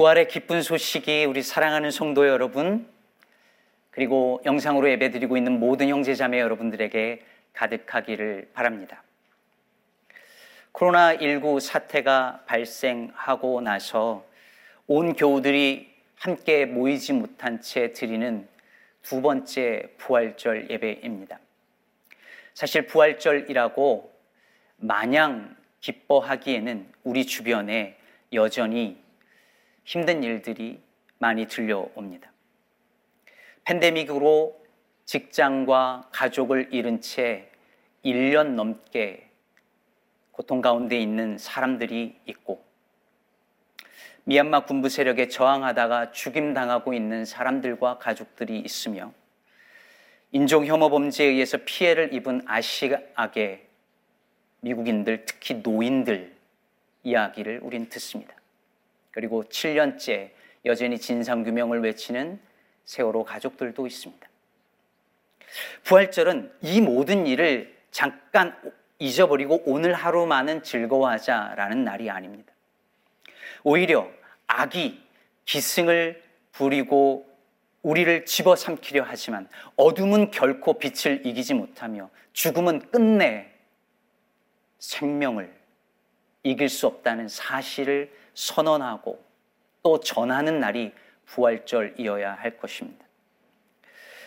부활의 기쁜 소식이 우리 사랑하는 성도 여러분, 그리고 영상으로 예배드리고 있는 모든 형제 자매 여러분들에게 가득하기를 바랍니다. 코로나19 사태가 발생하고 나서 온 교우들이 함께 모이지 못한 채 드리는 두 번째 부활절 예배입니다. 사실 부활절이라고 마냥 기뻐하기에는 우리 주변에 여전히 힘든 일들이 많이 들려옵니다. 팬데믹으로 직장과 가족을 잃은 채 1년 넘게 고통 가운데 있는 사람들이 있고 미얀마 군부 세력에 저항하다가 죽임당하고 있는 사람들과 가족들이 있으며 인종 혐오 범죄에 의해서 피해를 입은 아시아계 미국인들 특히 노인들 이야기를 우린 듣습니다. 그리고 7년째 여전히 진상규명을 외치는 세월호 가족들도 있습니다. 부활절은 이 모든 일을 잠깐 잊어버리고 오늘 하루만은 즐거워하자라는 날이 아닙니다. 오히려 악이 기승을 부리고 우리를 집어삼키려 하지만 어둠은 결코 빛을 이기지 못하며 죽음은 끝내 생명을 이길 수 없다는 사실을 선언하고 또 전하는 날이 부활절이어야 할 것입니다.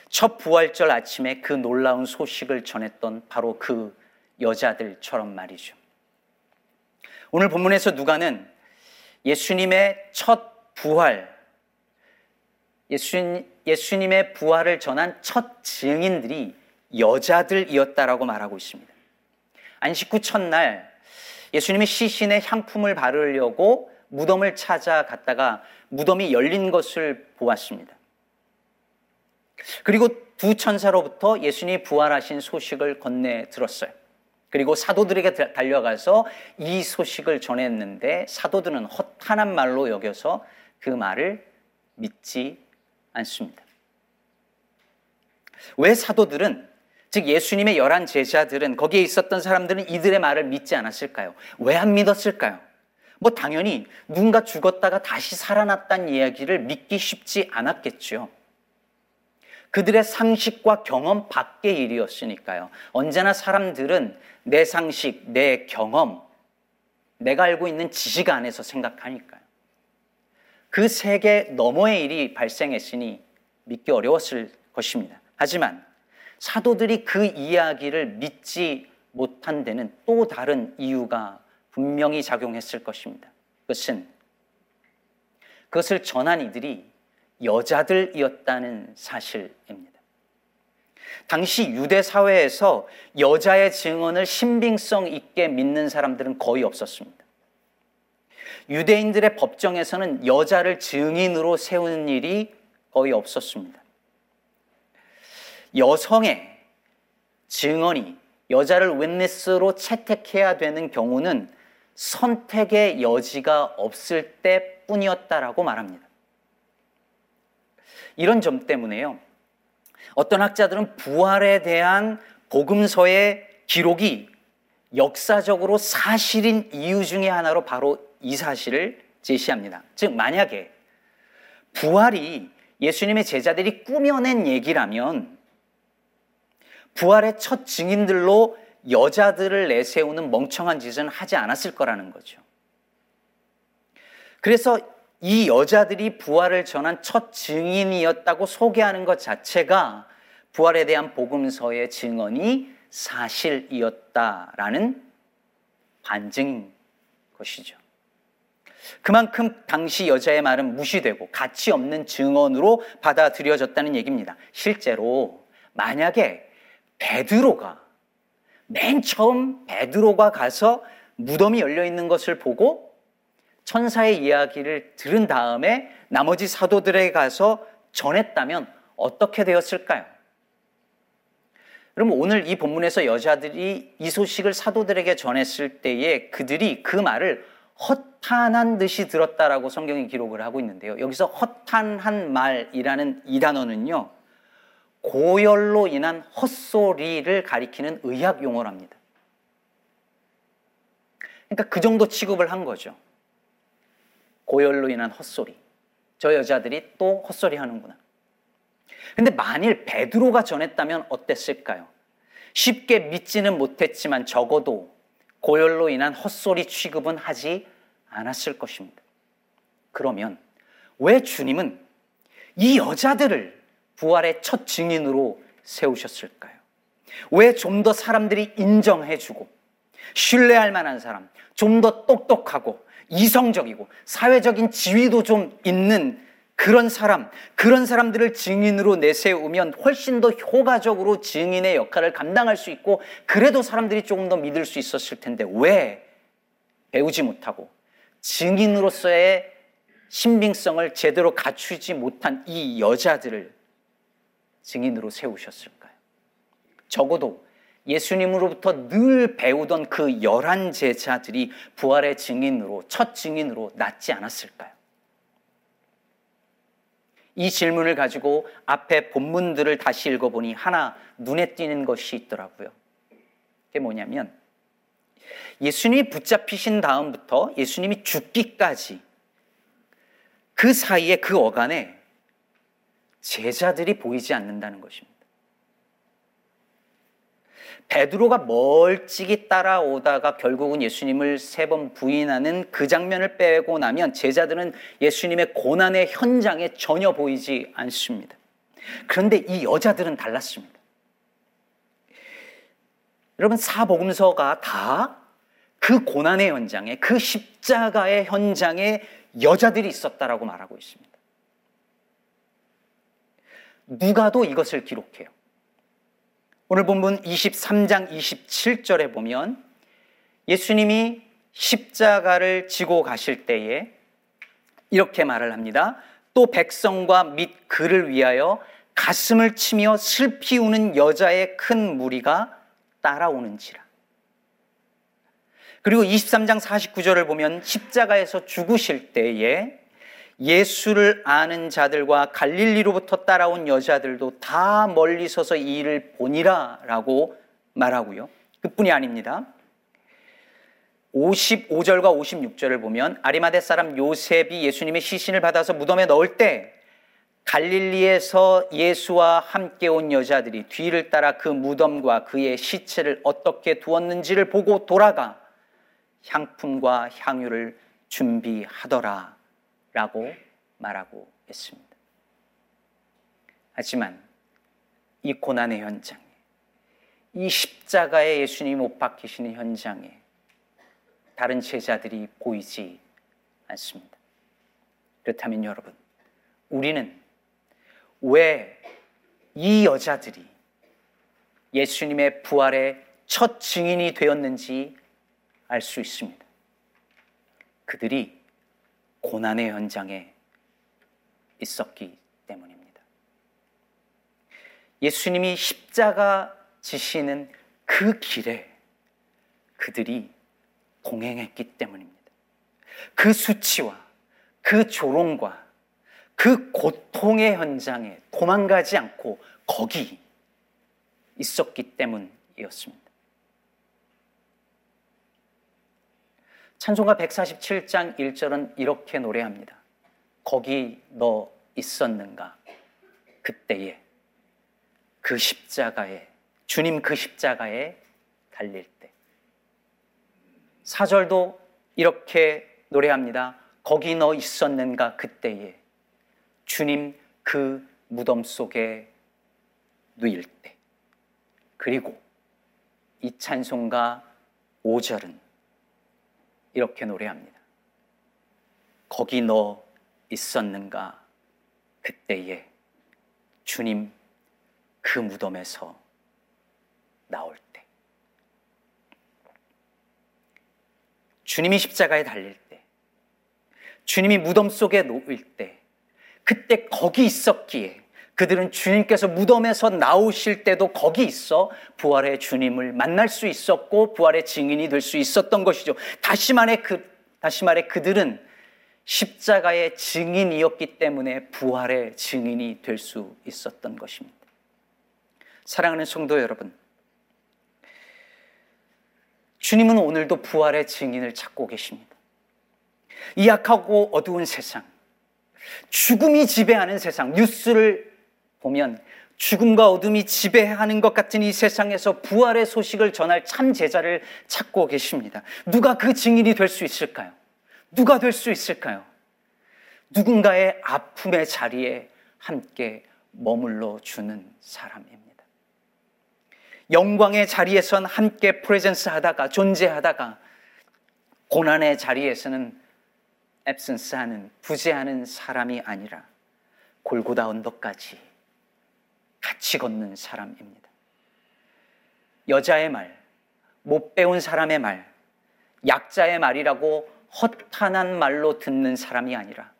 첫 부활절 아침에 그 놀라운 소식을 전했던 바로 그 여자들처럼 말이죠. 오늘 본문에서 누가는 예수님의 첫 부활, 예수, 예수님의 부활을 전한 첫 증인들이 여자들이었다라고 말하고 있습니다. 안식 후 첫날 예수님이 시신에 향품을 바르려고 무덤을 찾아갔다가 무덤이 열린 것을 보았습니다. 그리고 두 천사로부터 예수님이 부활하신 소식을 건네 들었어요. 그리고 사도들에게 달려가서 이 소식을 전했는데 사도들은 헛한한 말로 여겨서 그 말을 믿지 않습니다. 왜 사도들은 즉 예수님의 열한 제자들은 거기에 있었던 사람들은 이들의 말을 믿지 않았을까요? 왜 안 믿었을까요? 뭐 당연히 누군가 죽었다가 다시 살아났다는 이야기를 믿기 쉽지 않았겠죠. 그들의 상식과 경험 밖의 일이었으니까요. 언제나 사람들은 내 상식, 내 경험, 내가 알고 있는 지식 안에서 생각하니까요. 그 세계 너머의 일이 발생했으니 믿기 어려웠을 것입니다. 하지만 사도들이 그 이야기를 믿지 못한 데는 또 다른 이유가 분명히 작용했을 것입니다. 그것은 그것을 전한 이들이 여자들이었다는 사실입니다. 당시 유대 사회에서 여자의 증언을 신빙성 있게 믿는 사람들은 거의 없었습니다. 유대인들의 법정에서는 여자를 증인으로 세우는 일이 거의 없었습니다. 여성의 증언이 여자를 윈니스로 채택해야 되는 경우는 선택의 여지가 없을 때 뿐이었다라고 말합니다. 이런 점 때문에요. 어떤 학자들은 부활에 대한 복음서의 기록이 역사적으로 사실인 이유 중의 하나로 바로 이 사실을 제시합니다. 즉, 만약에 부활이 예수님의 제자들이 꾸며낸 얘기라면 부활의 첫 증인들로 여자들을 내세우는 멍청한 짓은 하지 않았을 거라는 거죠. 그래서 이 여자들이 부활을 전한 첫 증인이었다고 소개하는 것 자체가 부활에 대한 복음서의 증언이 사실이었다라는 반증인 것이죠. 그만큼 당시 여자의 말은 무시되고 가치 없는 증언으로 받아들여졌다는 얘기입니다. 실제로 만약에 베드로가 맨 처음 베드로가 가서 무덤이 열려 있는 것을 보고 천사의 이야기를 들은 다음에 나머지 사도들에게 가서 전했다면 어떻게 되었을까요? 여러분, 오늘 이 본문에서 여자들이 이 소식을 사도들에게 전했을 때에 그들이 그 말을 허탄한 듯이 들었다라고 성경이 기록을 하고 있는데요. 여기서 허탄한 말이라는 이 단어는요, 고열로 인한 헛소리를 가리키는 의학 용어랍니다. 그러니까 그 정도 취급을 한 거죠. 고열로 인한 헛소리. 저 여자들이 또 헛소리 하는구나. 근데 만일 베드로가 전했다면 어땠을까요? 쉽게 믿지는 못했지만 적어도 고열로 인한 헛소리 취급은 하지 않았을 것입니다. 그러면 왜 주님은 이 여자들을 부활의 첫 증인으로 세우셨을까요? 왜 좀 더 사람들이 인정해주고 신뢰할 만한 사람, 좀 더 똑똑하고 이성적이고 사회적인 지위도 좀 있는 그런 사람, 그런 사람들을 증인으로 내세우면 훨씬 더 효과적으로 증인의 역할을 감당할 수 있고 그래도 사람들이 조금 더 믿을 수 있었을 텐데 왜 배우지 못하고 증인으로서의 신빙성을 제대로 갖추지 못한 이 여자들을 증인으로 세우셨을까요? 적어도 예수님으로부터 늘 배우던 그 열한 제자들이 부활의 증인으로, 첫 증인으로 낫지 않았을까요? 이 질문을 가지고 앞에 본문들을 다시 읽어보니 하나 눈에 띄는 것이 있더라고요. 그게 뭐냐면 예수님이 붙잡히신 다음부터 예수님이 죽기까지 그 사이에 그 어간에 제자들이 보이지 않는다는 것입니다. 베드로가 멀찍이 따라오다가 결국은 예수님을 세 번 부인하는 그 장면을 빼고 나면 제자들은 예수님의 고난의 현장에 전혀 보이지 않습니다. 그런데 이 여자들은 달랐습니다. 여러분 사복음서가 다 그 고난의 현장에 그 십자가의 현장에 여자들이 있었다라고 말하고 있습니다. 누가도 이것을 기록해요. 오늘 본문 23장 27절에 보면 예수님이 십자가를 지고 가실 때에 이렇게 말을 합니다. 또 백성과 및 그를 위하여 가슴을 치며 슬피 우는 여자의 큰 무리가 따라오는지라. 그리고 23장 49절을 보면 십자가에서 죽으실 때에 예수를 아는 자들과 갈릴리로부터 따라온 여자들도 다 멀리 서서 이 일을 보니라 라고 말하고요. 그뿐이 아닙니다. 55절과 56절을 보면 아리마대 사람 요셉이 예수님의 시신을 받아서 무덤에 넣을 때 갈릴리에서 예수와 함께 온 여자들이 뒤를 따라 그 무덤과 그의 시체를 어떻게 두었는지를 보고 돌아가 향품과 향유를 준비하더라 라고 말하고 있습니다. 하지만 이 고난의 현장에, 이 십자가에 예수님이 못 박히시는 현장에 다른 제자들이 보이지 않습니다. 그렇다면 여러분, 우리는 왜 이 여자들이 예수님의 부활의 첫 증인이 되었는지 알 수 있습니다. 그들이 고난의 현장에 있었기 때문입니다. 예수님이 십자가 지시는 그 길에 그들이 동행했기 때문입니다. 그 수치와 그 조롱과 그 고통의 현장에 도망가지 않고 거기 있었기 때문이었습니다. 찬송가 147장 1절은 이렇게 노래합니다. 거기 너 있었는가? 그때에 그 십자가에 주님 그 십자가에 달릴 때. 4절도 이렇게 노래합니다. 거기 너 있었는가? 그때에 주님 그 무덤 속에 누일 때. 그리고 이 찬송가 5절은 이렇게 노래합니다. 거기 너 있었는가? 그때에 주님 그 무덤에서 나올 때. 주님이 십자가에 달릴 때. 주님이 무덤 속에 놓일 때. 그때 거기 있었기에 그들은 주님께서 무덤에서 나오실 때도 거기 있어 부활의 주님을 만날 수 있었고 부활의 증인이 될 수 있었던 것이죠. 다시 말해 그 다시 말해 그들은 십자가의 증인이었기 때문에 부활의 증인이 될 수 있었던 것입니다. 사랑하는 성도 여러분, 주님은 오늘도 부활의 증인을 찾고 계십니다. 이 약하고 어두운 세상, 죽음이 지배하는 세상, 뉴스를 보면 죽음과 어둠이 지배하는 것 같은 이 세상에서 부활의 소식을 전할 참 제자를 찾고 계십니다. 누가 그 증인이 될 수 있을까요? 누가 될 수 있을까요? 누군가의 아픔의 자리에 함께 머물러 주는 사람입니다. 영광의 자리에선 함께 프레젠스 하다가 존재하다가 고난의 자리에서는 앱센스 하는 부재하는 사람이 아니라 골고다 언덕까지 같이 걷는 사람입니다. 여자의 말, 못 배운 사람의 말, 약자의 말이라고 허탄한 말로 듣는 사람이 아니라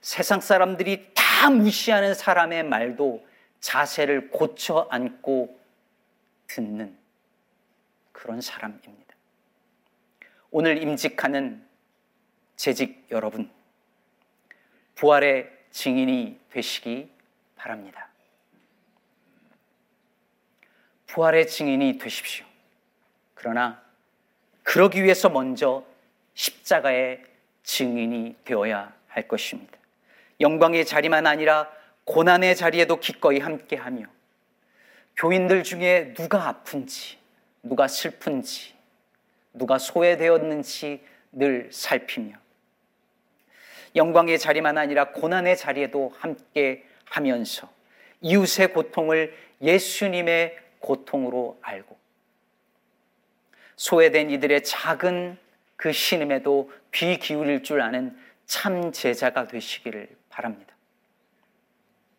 세상 사람들이 다 무시하는 사람의 말도 자세를 고쳐 앉고 듣는 그런 사람입니다. 오늘 임직하는 재직 여러분, 부활의 증인이 되시기 바랍니다. 부활의 증인이 되십시오. 그러나 그러기 위해서 먼저 십자가의 증인이 되어야 할 것입니다. 영광의 자리만 아니라 고난의 자리에도 기꺼이 함께하며 교인들 중에 누가 아픈지, 누가 슬픈지, 누가 소외되었는지 늘 살피며 영광의 자리만 아니라 고난의 자리에도 함께 하면서 이웃의 고통을 예수님의 고통으로 알고 소외된 이들의 작은 그 신음에도 귀 기울일 줄 아는 참 제자가 되시기를 바랍니다.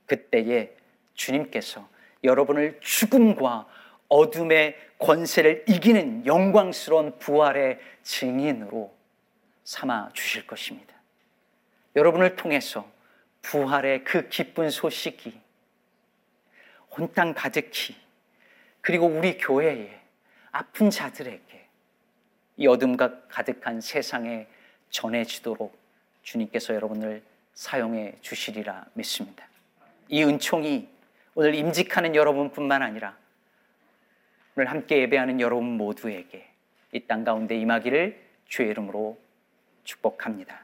그때에 주님께서 여러분을 죽음과 어둠의 권세를 이기는 영광스러운 부활의 증인으로 삼아 주실 것입니다. 여러분을 통해서 부활의 그 기쁜 소식이 온 땅 가득히 그리고 우리 교회에 아픈 자들에게 이 어둠과 가득한 세상에 전해지도록 주님께서 여러분을 사용해 주시리라 믿습니다. 이 은총이 오늘 임직하는 여러분뿐만 아니라 오늘 함께 예배하는 여러분 모두에게 이 땅 가운데 임하기를 주의 이름으로 축복합니다.